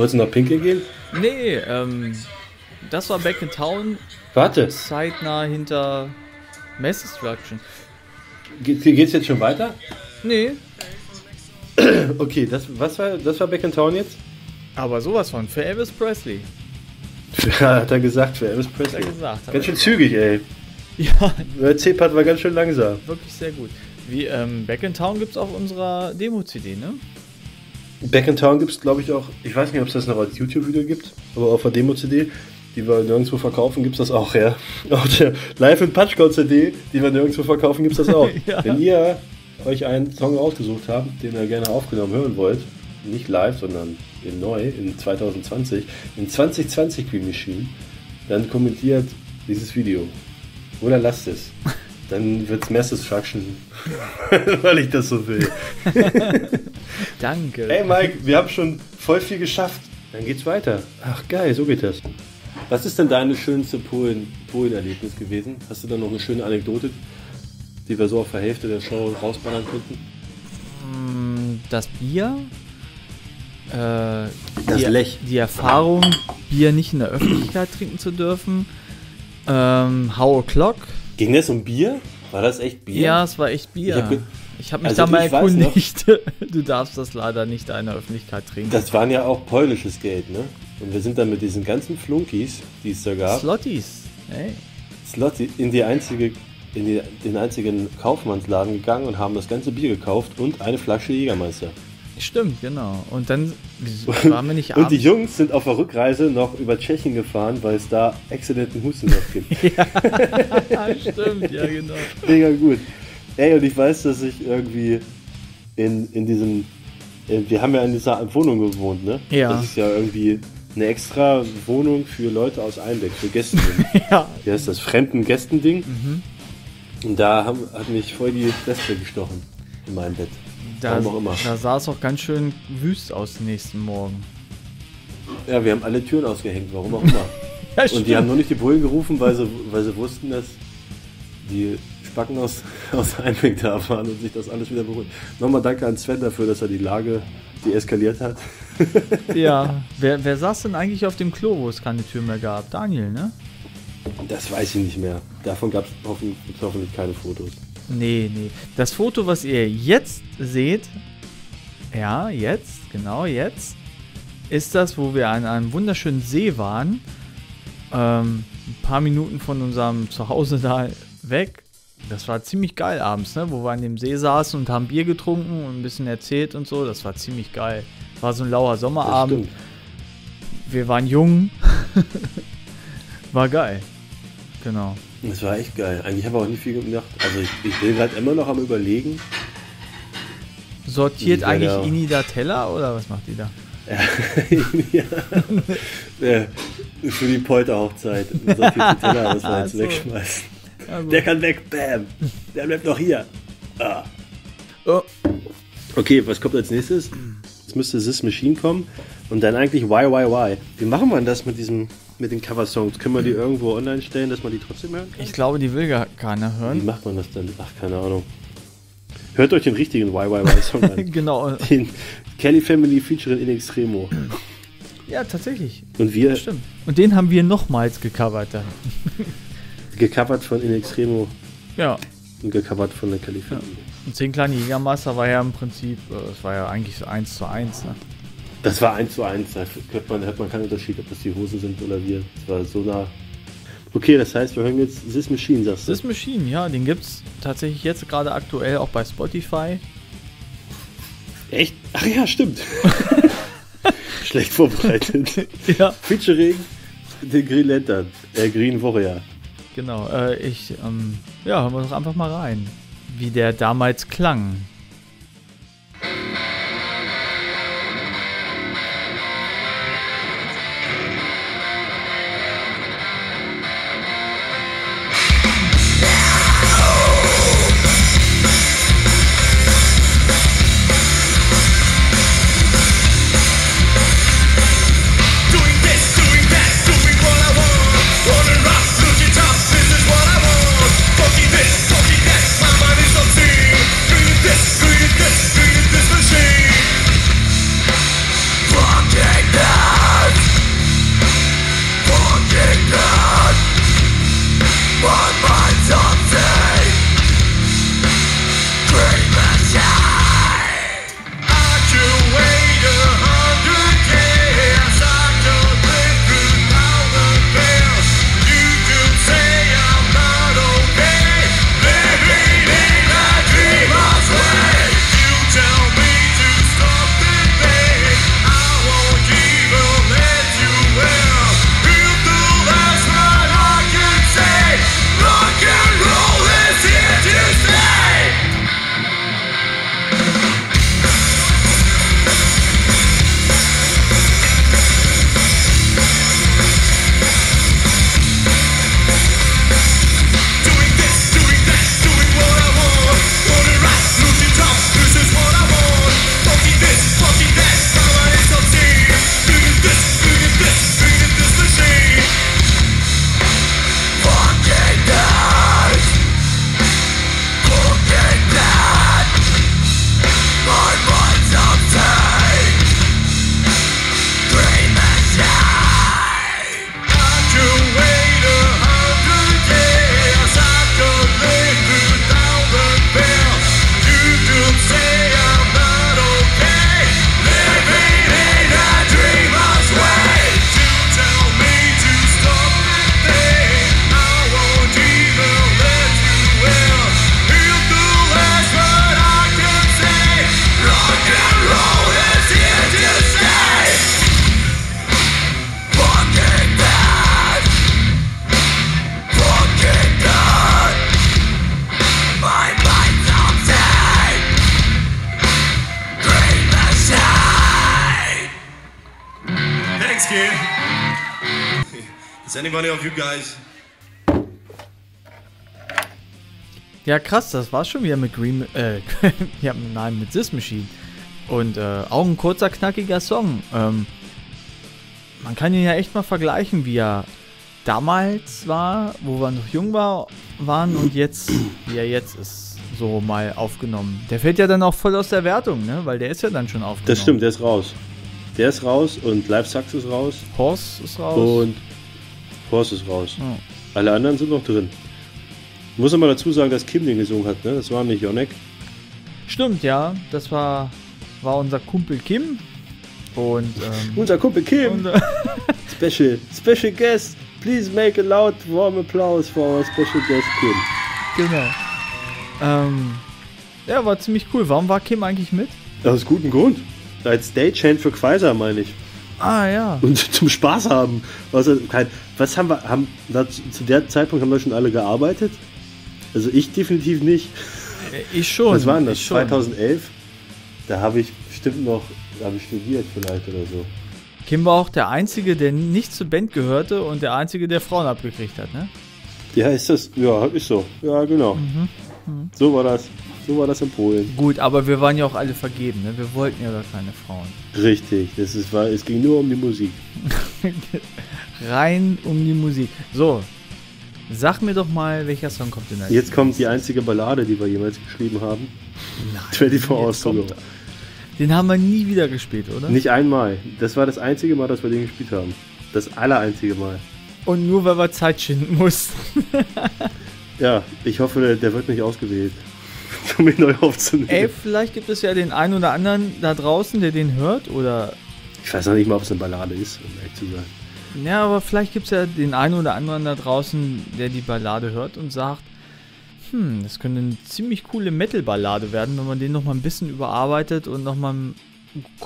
Wolltest du noch pinkeln gehen? Nee, ähm, das war Back in Town, Warte, zeitnah hinter Mass Destruction. Ge geht's jetzt schon weiter? Nee, Okay, das, was war, das war Back in Town jetzt? aber sowas von, für Elvis Presley. Ja, hat er gesagt, für Elvis Presley. Hat er gesagt, hat Ganz schön zügig, ey. Ja, Der C-Part war ganz schön langsam. wirklich sehr gut. Wie, ähm, Back in Town gibt's auf unserer Demo-CD, ne? Back in Town gibt es, glaube ich, auch, ich weiß nicht, ob es das noch als YouTube-Video gibt, aber auf der Demo-CD, die wir nirgendwo verkaufen, gibt es das auch, ja. Auf der Live in Patchcode-CD, die wir nirgendwo verkaufen, gibt es das auch. Ja. Wenn ihr euch einen Song ausgesucht habt, den ihr gerne aufgenommen hören wollt, nicht live, sondern in neu, in 2020, in 2020 Green Machine, dann kommentiert dieses Video. Oder lasst es. Dann wird's Mass Destruction, weil ich das so will. Danke. Hey Mike, wir haben schon voll viel geschafft. Dann geht's weiter. Ach geil, so geht das. Was ist denn deine schönste Polen- Polen-Erlebnis gewesen? Hast du da noch eine schöne Anekdote, die wir so auf der Hälfte der Show rausballern könnten? das Bier, äh, Das die, Lech. die Erfahrung, Bier nicht in der Öffentlichkeit trinken zu dürfen, ähm, How O'Clock, Ging das um Bier? War das echt Bier? ja, es war echt Bier. Ich hab habe mich Also da mal erkundigt. Du darfst das leider nicht in der Öffentlichkeit trinken. Das waren ja auch polnisches Geld, ne? Und wir sind dann mit diesen ganzen Flunkys, die es da gab, Slotties. Hey. Slotty in die einzige in die, den einzigen Kaufmannsladen gegangen und haben das ganze Bier gekauft und eine Flasche Jägermeister. Stimmt, genau. Und dann waren wir nicht Und die abends. Jungs sind auf der Rückreise noch über Tschechien gefahren, weil es da exzellenten Hustensaft gibt. Stimmt, ja, genau. Mega gut. Ey, und ich weiß, dass ich irgendwie in, in diesem. äh, Wir haben ja in dieser Wohnung gewohnt, ne? Ja. Das ist ja irgendwie eine extra Wohnung für Leute aus Einbeck, für Gäste. Ja. Wie heißt das? Fremden Gästending. Mhm. Und da haben, hat mich voll die Wespe gestochen in meinem Bett. Da, Warum auch immer. da sah es auch ganz schön wüst aus den nächsten Morgen. Ja, wir haben alle Türen ausgehängt, warum auch immer. Ja, Und die haben nur nicht die Bullen gerufen, weil sie, weil sie wussten, dass die Spacken aus, aus Einbeck da waren und sich das alles wieder beruhigt. Nochmal danke an Sven dafür, dass er die Lage deeskaliert hat. Ja. Wer, wer saß denn eigentlich auf dem Klo, wo es keine Tür mehr gab? Daniel, ne? Das weiß ich nicht mehr. Davon gab es hoffentlich, hoffentlich keine Fotos. Nee, nee. Das Foto, was ihr jetzt seht, ja, jetzt, genau jetzt, ist das, wo wir an einem wunderschönen See waren. Ähm, ein paar Minuten von unserem Zuhause da weg. Das war ziemlich geil abends, ne? Wo wir an dem See saßen und haben Bier getrunken und ein bisschen erzählt und so. Das war ziemlich geil. War so ein lauer Sommerabend. Wir waren jung. war geil. Genau. Das war echt geil. Eigentlich habe ich auch nicht viel gemacht. Also ich, ich bin gerade immer noch am überlegen. Sortiert Ja, eigentlich ja. Ini da Teller oder was macht die da? ja. Äh, Für die Polterhochzeit. Sortierte Teller, das wir jetzt So. wegschmeißen. Ja. Der kann weg, bam. Der bleibt noch hier. Ah. Oh, Okay, was kommt als nächstes? Jetzt müsste This Machine kommen und dann eigentlich Why, Why, Why. Wie machen wir das mit diesem, mit den Cover-Songs? Können wir die irgendwo online stellen, dass man die trotzdem hören kann? ich glaube, die will gar keiner Wie hören. macht man das dann? Ach, keine Ahnung. Hört euch den richtigen Why, Why, Why Song an. genau. Den Kelly Family featuring In Extremo. Ja, tatsächlich. Und wir Stimmt. Und den haben wir nochmals gecovert dann. gecovert von In Extremo Ja. und gecovert von der Kelly Family. Und 10 kleine Jägermeister war ja im Prinzip, äh, es war ja eigentlich so 1 zu 1. Ne? Das war eins zu eins. Da hört man, hört man keinen Unterschied, ob das die Hosen sind oder wir. Das war so nah. Okay, das heißt, wir hören jetzt This Machine, sagst du? This Machine, ja, den gibt's tatsächlich jetzt gerade aktuell auch bei Spotify. Echt? Ach ja, stimmt. Schlecht vorbereitet. Ja. Featuring den Green Lantern, äh, Green Warrior. Genau, äh, ich, ähm, ja, hören wir doch einfach mal rein, wie der damals klang. Anybody of you guys? Ja, krass, das war schon wieder mit Green, äh, ja, nein, mit This Machine. Und äh, auch ein kurzer, knackiger Song. Ähm, man kann ihn ja echt mal vergleichen, wie er damals war, wo wir noch jung war, waren und jetzt, wie er jetzt ist, so mal aufgenommen. Der fällt ja dann auch voll aus der Wertung, ne? Weil der ist ja dann schon aufgenommen. Das stimmt, der ist raus. Der ist raus und Live Sucks ist raus Horst ist raus. und Horst ist raus. Ja. Alle anderen sind noch drin. Ich muss aber dazu sagen, dass Kim den gesungen hat, ne? Das war nicht Jonek. Stimmt, ja. Das war, war unser Kumpel Kim. Und, ähm, Unser Kumpel Kim. äh, Special, special guest. Please make a loud warm applause for our special guest Kim. genau. Ähm, ja, war ziemlich cool. Warum war Kim eigentlich mit? Aus gutem Grund. Als Stagehand für Quaiser, meine ich. Ah, ja. Und zum Spaß haben. Also, kein, was haben wir, haben, zu der Zeitpunkt haben wir schon alle gearbeitet? Also ich definitiv nicht. Ich schon. Was war denn das? Ich schon. 2011? Da habe ich bestimmt noch, da habe ich studiert vielleicht oder so. Kim war auch der Einzige, der nicht zur Band gehörte und der Einzige, der Frauen abgekriegt hat, ne? Ja, ist das, ja, ist so. Ja, genau. So war das. So war das in Polen. Gut, aber wir waren ja auch alle vergeben, ne? Wir wollten ja gar keine Frauen. Richtig. Das ist, war, es ging nur um die Musik. Rein um die Musik. So, sag mir doch mal, welcher Song kommt in der Jetzt kommt die einzige Ballade, die wir jemals geschrieben haben. 24 Hours to go. Den haben wir nie wieder gespielt, oder? Nicht einmal. Das war das einzige Mal, dass wir den gespielt haben. Das allereinzige Mal. Und nur weil wir Zeit schinden mussten. Ja, ich hoffe, der wird nicht ausgewählt, um ihn neu aufzunehmen. Ey, vielleicht gibt es ja den einen oder anderen da draußen, der den hört, oder. Ich weiß noch nicht mal, ob es eine Ballade ist, um ehrlich zu sein. Ja, aber vielleicht gibt es ja den einen oder anderen da draußen, der die Ballade hört und sagt, hm, das könnte eine ziemlich coole Metal-Ballade werden, wenn man den nochmal ein bisschen überarbeitet und nochmal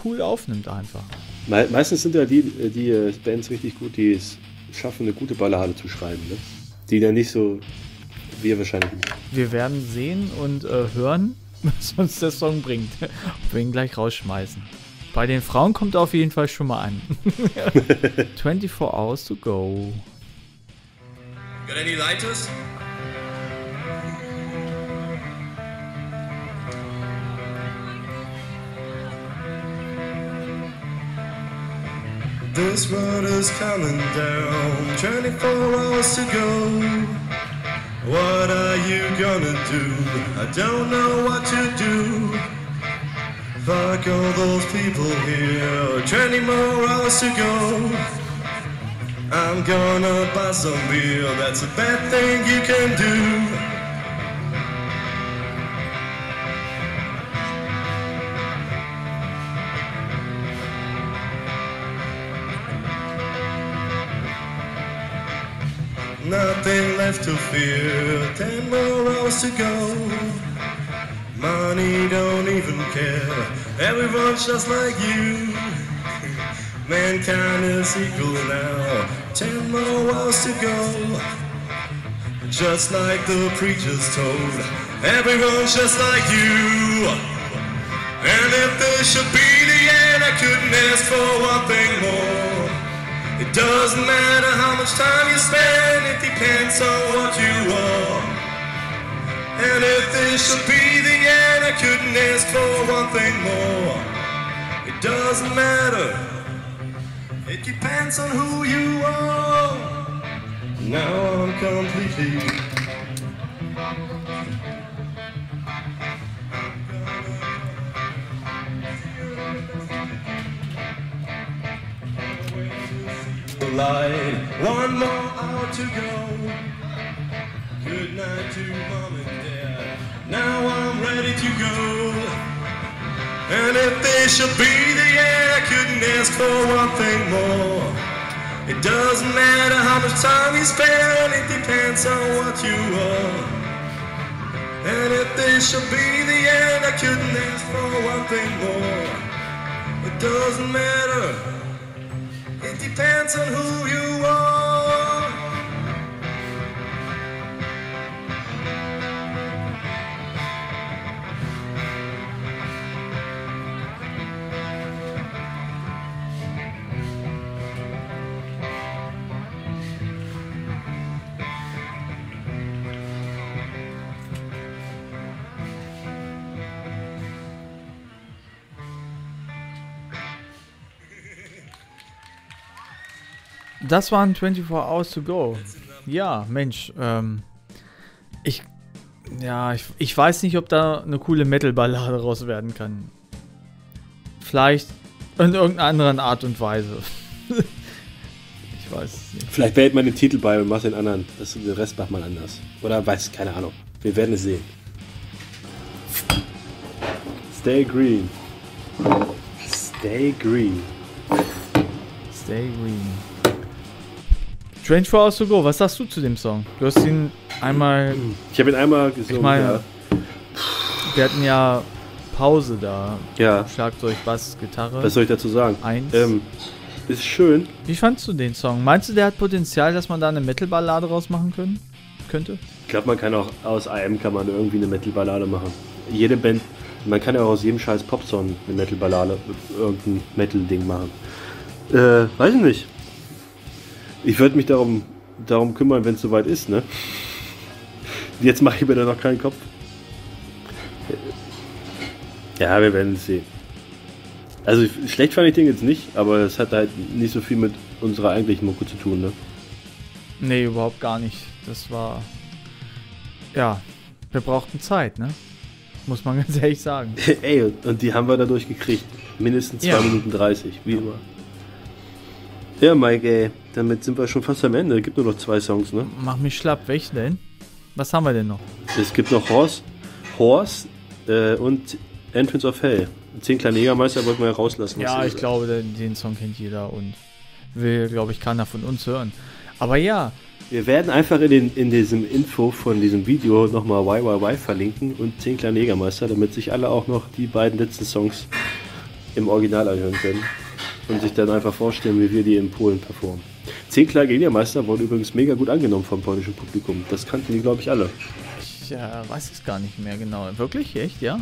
cool aufnimmt einfach. Me meistens sind ja die, die äh, Bands richtig gut, die es schaffen, eine gute Ballade zu schreiben. Ne? Die dann nicht so, wir wahrscheinlich nicht. Wir werden sehen und äh, hören, was uns der Song bringt. Ob wir ihn gleich rausschmeißen. Bei den Frauen kommt er auf jeden Fall schon mal an. 24 Hours to go. Got any lighters? This road is coming down, 24 hours to go. What are you gonna do? I don't know what to do. Fuck all those people here, 20 more hours to go. I'm gonna buy some beer, that's a bad thing you can do. Nothing left to fear, ten more hours to go. Money don't even care, everyone's just like you. Mankind is equal now. Ten more hours to go. Just like the preachers told. Everyone's just like you. And if this should be the end, I couldn't ask for one thing more. It doesn't matter how much time you spend, it depends on what you are. And if this should be the end, I couldn't ask for one thing more. It doesn't matter. It depends on who you are. Now I'm completely. Light. One more hour to go. Good night to mom and dad. Now I'm ready to go. And if this should be the end, I couldn't ask for one thing more. It doesn't matter how much time you spend, it depends on what you are. And if this should be the end, I couldn't ask for one thing more. It doesn't matter. It depends on who you are. Das waren 24 Hours to go. Ja, Mensch, ähm, ich, ja, ich, ich weiß nicht, ob da eine coole Metal-Ballade raus werden kann. Vielleicht in irgendeiner anderen Art und Weise. ich weiß es nicht. Vielleicht behält man den Titel bei und macht den anderen. Das, den Rest macht man anders. Oder weiß, keine Ahnung. Wir werden es sehen. Stay green. Stay green. Stay green. 24 Hours to go, was sagst du zu dem Song? Du hast ihn einmal. Ich habe ihn einmal gesungen. Ich meine- ja. Wir hatten ja Pause da. Ja, Schlagzeug, Bass, Gitarre. was soll ich dazu sagen? Eins. Ähm, ist schön. Wie fandst du den Song? Meinst du, der hat Potenzial, dass man da eine Metal-Ballade rausmachen können? könnte? Ich glaube, man kann auch aus AM kann man irgendwie eine Metal-Ballade machen. Jede Band, man kann ja auch aus jedem scheiß Popsong eine Metal-Ballade, irgendein Metal-Ding machen. Äh, weiß ich nicht. Ich würde mich darum, darum kümmern, wenn es soweit ist, ne? Jetzt mache ich mir da noch keinen Kopf. Ja, wir werden es sehen. Also schlecht fand ich den jetzt nicht, aber es hat halt nicht so viel mit unserer eigentlichen Mucke zu tun, ne? Nee, überhaupt gar nicht. Das war. Ja, wir brauchten Zeit, ne? Muss man ganz ehrlich sagen. Ey, und- die haben wir dadurch gekriegt. Mindestens 2 Ja. Minuten 30, wie immer. Ja, Mike, ey, damit sind wir schon fast am Ende. Gibt nur noch zwei Songs, ne? Mach mich schlapp. Welchen denn? Was haben wir denn noch? Es gibt noch Horse, Horse äh, und Entrance of Hell. Zehn kleine Jägermeister wollten wir ja rauslassen. Ja, ich glaube, den, den Song kennt jeder und will, glaube ich, keiner von uns hören. Aber ja, Wir werden einfach in, den, in diesem Info von diesem Video nochmal YYY verlinken und zehn kleine Jägermeister, damit sich alle auch noch die beiden letzten Songs im Original anhören können. Und sich dann einfach vorstellen, wie wir die in Polen performen. Zehn kleine Jägermeister wurden übrigens mega gut angenommen vom polnischen Publikum. Das kannten die, glaube ich, alle. ich äh, weiß es gar nicht mehr genau. Wirklich? Echt, ja?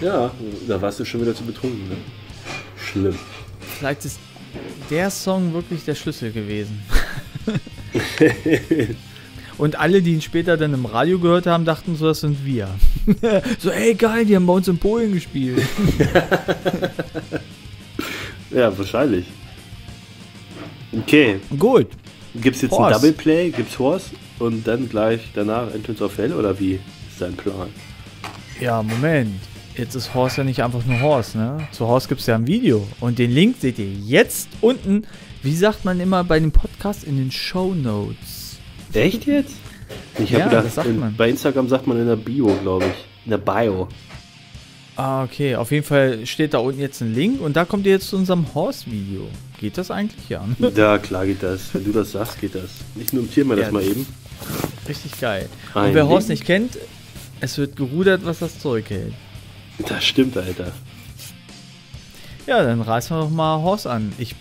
Ja, da warst du schon wieder zu betrunken. Ne? Schlimm. Vielleicht ist der Song wirklich der Schlüssel gewesen. Und alle, die ihn später dann im Radio gehört haben, dachten so, das sind wir. so, ey geil, die haben bei uns in Polen gespielt. Ja, wahrscheinlich. Okay, Gut. gibt's jetzt Horse. ein Double Play, gibt's Horse und dann gleich danach Entrance of Hell oder wie ist dein Plan? Ja, Moment. Jetzt ist Horst ja nicht einfach nur Horst, ne? Zu Horst gibt es ja ein Video. Und den Link seht ihr jetzt unten. Wie sagt man immer bei dem Podcast in den Show Notes? Echt jetzt? Ich Ja, habe gedacht, das sagt in, bei Instagram sagt man in der Bio, glaube ich. In der Bio. Ah, okay. Auf jeden Fall steht da unten jetzt ein Link und da kommt ihr jetzt zu unserem Horst-Video. Geht das eigentlich? Ja. Ja, klar geht das. Wenn du das sagst, geht das. Ich notiere mir das Ja. mal eben. Richtig geil. Ein und wer Horst Link. nicht kennt, es wird gerudert, was das Zeug hält. Das stimmt, Alter. Ja, dann reißen wir doch mal Horst an. Ich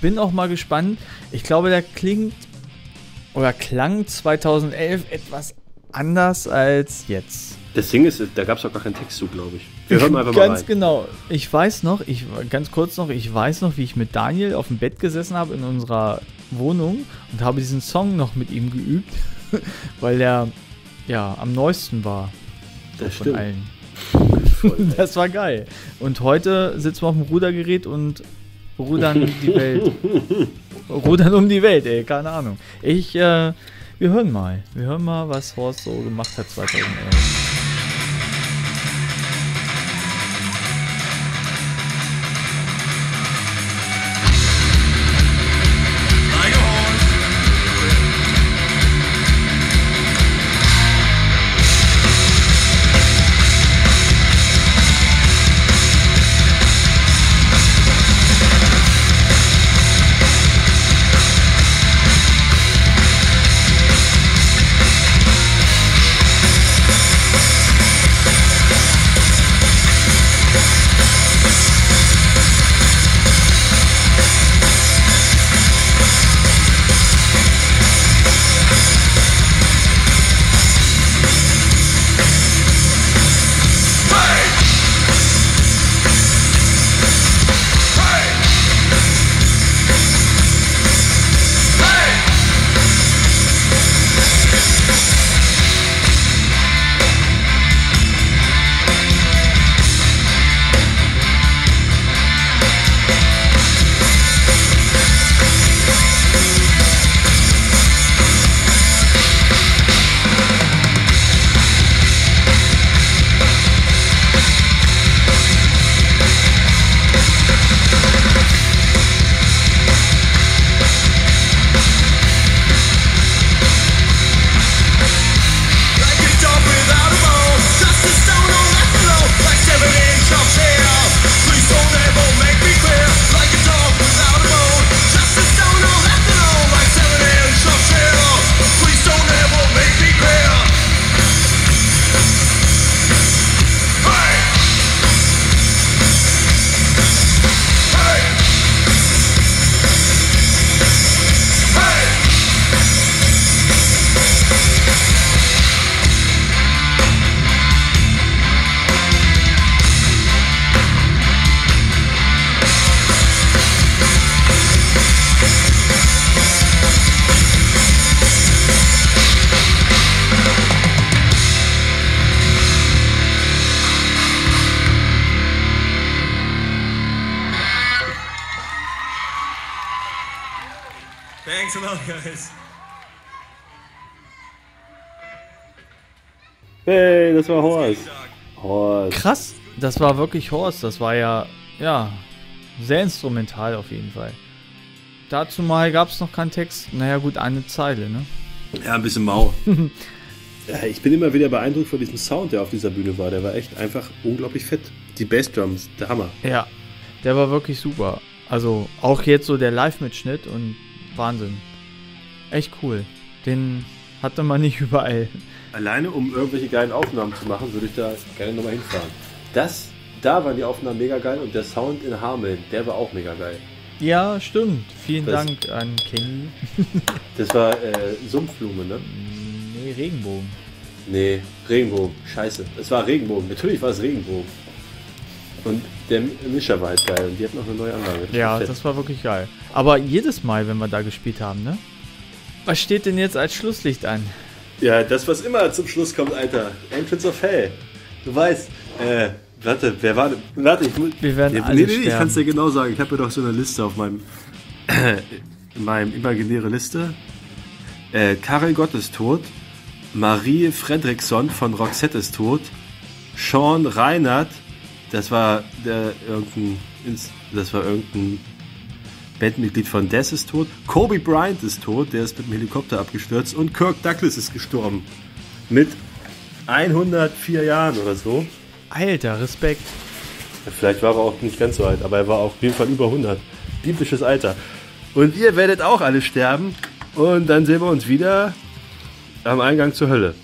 bin auch mal gespannt. Ich glaube, der klingt oder klang 2011 etwas anders als jetzt. Das Ding ist, da gab es auch gar keinen Text zu, glaube ich. Wir hören einfach mal Ganz rein. genau. Ich weiß noch, ich ganz kurz noch, ich weiß noch, wie ich mit Daniel auf dem Bett gesessen habe in unserer Wohnung und habe diesen Song noch mit ihm geübt, weil der ja am neuesten war Das von stimmt. allen. Voll, Das war geil. Und heute sitzen wir auf dem Rudergerät und rudern die Welt. rudern um die Welt, ey, keine Ahnung. Ich, äh, wir hören mal. Wir hören mal, was Horst so gemacht hat 2011. das war wirklich Horst. Das war ja, ja, sehr instrumental auf jeden Fall. Dazu mal gab es noch keinen Text. Naja, gut, eine Zeile, ne? Ja, ein bisschen mau. ja, ich bin immer wieder beeindruckt von diesem Sound, der auf dieser Bühne war. Der war echt einfach unglaublich fett. Die Bassdrums, der Hammer. Ja, der war wirklich super. Also auch jetzt so der Live-Mitschnitt und Wahnsinn. Echt cool. Den hatte man nicht überall. Alleine, um irgendwelche geilen Aufnahmen zu machen, würde ich da gerne nochmal hinfahren. Das, da waren die Aufnahmen mega geil und der Sound in Hameln, der war auch mega geil. Ja, stimmt. Vielen Das- Dank an Kenny. Das war äh, Sumpfblume, ne? Nee, Regenbogen. Nee, Regenbogen. Scheiße. Es war Regenbogen. Natürlich war es Regenbogen. Und der Mischer war halt geil und die hatten noch eine neue Anlage. Ja, war fett. das war wirklich geil. Aber jedes Mal, wenn wir da gespielt haben, ne? Was steht denn jetzt als Schlusslicht an? Ja, das, was immer zum Schluss kommt, Alter. Entrance of Hell. Du weißt, äh, warte, wer war denn? Warte, ich muss. Wir werden nee, alle nee, nee, ich sterben. kann es dir genau sagen. Ich habe ja doch so eine Liste auf meinem. in meinem imaginäre Liste. Äh, Karel Gott ist tot. Marie Fredriksson von Roxette ist tot. Sean Reinhardt, das war der irgendein. Das war irgendein Bandmitglied von Death ist tot. Kobe Bryant ist tot, der ist mit dem Helikopter abgestürzt. Und Kirk Douglas ist gestorben. Mit 104 Jahren oder so. Alter, Respekt. Vielleicht war er auch nicht ganz so alt, aber er war auf jeden Fall über 100. Biblisches Alter. Und ihr werdet auch alle sterben. Und dann sehen wir uns wieder am Eingang zur Hölle.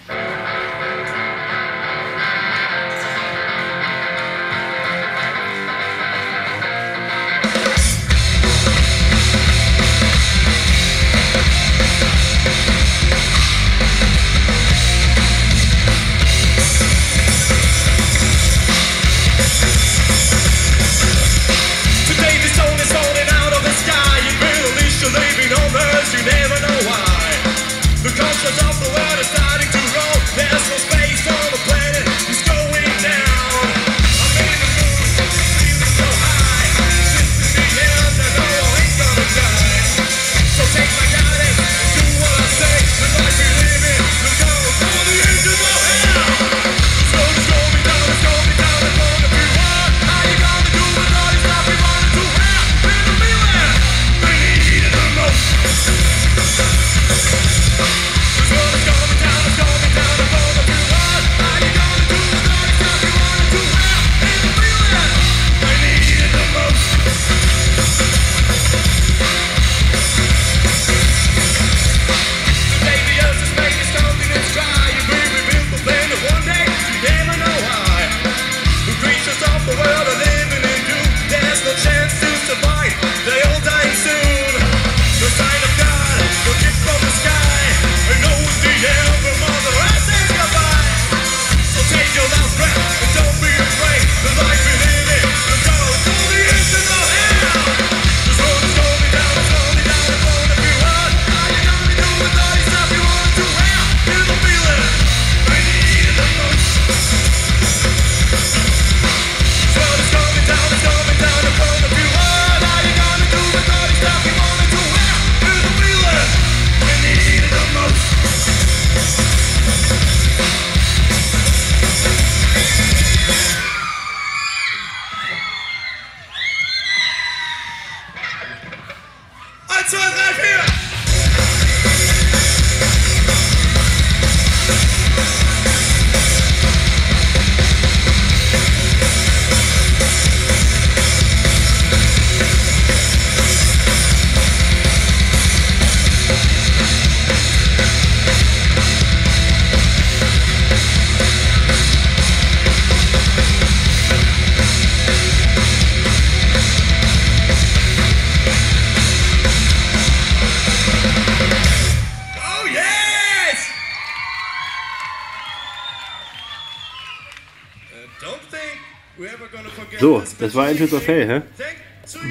Das war Entrance of Hell, hä?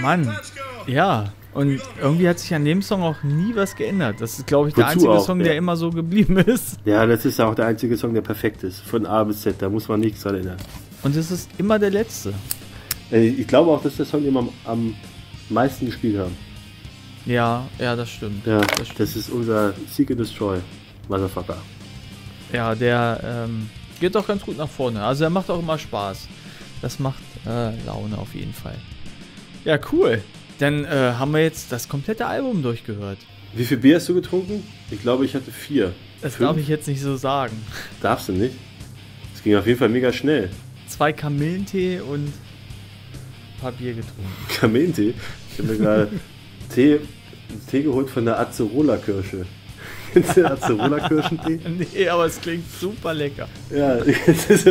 Mann. Ja, und irgendwie hat sich an dem Song auch nie was geändert. Das ist, glaube ich, der Wozu einzige auch, Song, ja. der immer so geblieben ist. Ja, das ist auch der einzige Song, der perfekt ist. Von A bis Z, da muss man nichts dran ändern. Und es ist immer der letzte. Äh, Ich glaube auch, dass der Song immer am, am meisten gespielt haben. Ja, ja, das stimmt. Ja, das stimmt. das ist unser Seek and Destroy, Motherfucker. Ja, der ähm, geht doch ganz gut nach vorne. Also er macht auch immer Spaß. Das macht äh, Laune auf jeden Fall. Ja, cool. Dann äh, haben wir jetzt das komplette Album durchgehört. Wie viel Bier hast du getrunken? Ich glaube, ich hatte vier. Das Fünf? darf ich jetzt nicht so sagen. Darfst du nicht? Es ging auf jeden Fall mega schnell. Zwei Kamillentee und ein paar Bier getrunken. Kamillentee. Ich habe mir gerade Tee, Tee geholt von der Acerola-Kirsche. Kennst du den Acerola-Kirschentee? Nee, aber es klingt super lecker. Ja, es ist,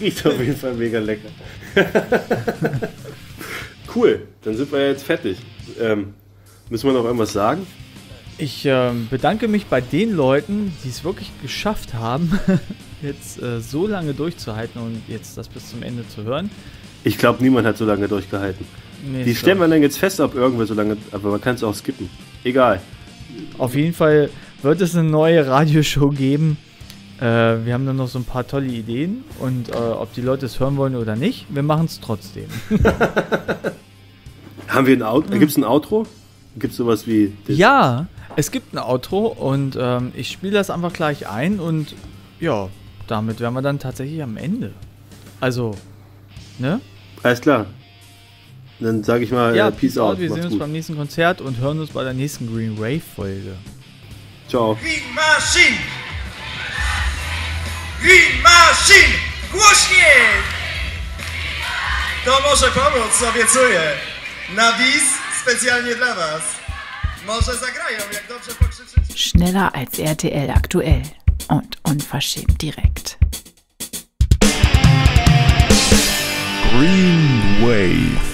riecht auf jeden Fall mega lecker. cool, dann sind wir jetzt fertig. Ähm, müssen wir noch irgendwas sagen? Ich ähm, bedanke mich bei den Leuten, die es wirklich geschafft haben, jetzt äh, so lange durchzuhalten und jetzt das bis zum Ende zu hören. Ich glaube, niemand hat so lange durchgehalten. Nee, Wie stellen wir denn jetzt fest, ob irgendwer so lange. Aber man kann es auch skippen. Egal. Auf jeden Fall wird es eine neue Radioshow geben. Äh, wir haben dann noch so ein paar tolle Ideen und äh, ob die Leute es hören wollen oder nicht, wir machen es trotzdem. Haben wir ein Outro? Gibt es ein Outro? Gibt es sowas wie. das- Ja, es gibt ein Outro und ähm, ich spiele das einfach gleich ein und ja, damit wären wir dann tatsächlich am Ende. Also, ne? Alles klar. Dann sage ich mal, Ja, äh, Peace out. Wir sehen Macht's uns gut. beim nächsten Konzert und hören uns bei der nächsten Green Wave Folge. Ciao. Green Machine! Green Machine! Głośniej! To może pomóc, obiecuję. Na bis specjalnie dla was. Może zagrają, jak dobrze pokrzyczycie. Schneller als RTL aktuell und unverschämt direkt. Green Wave.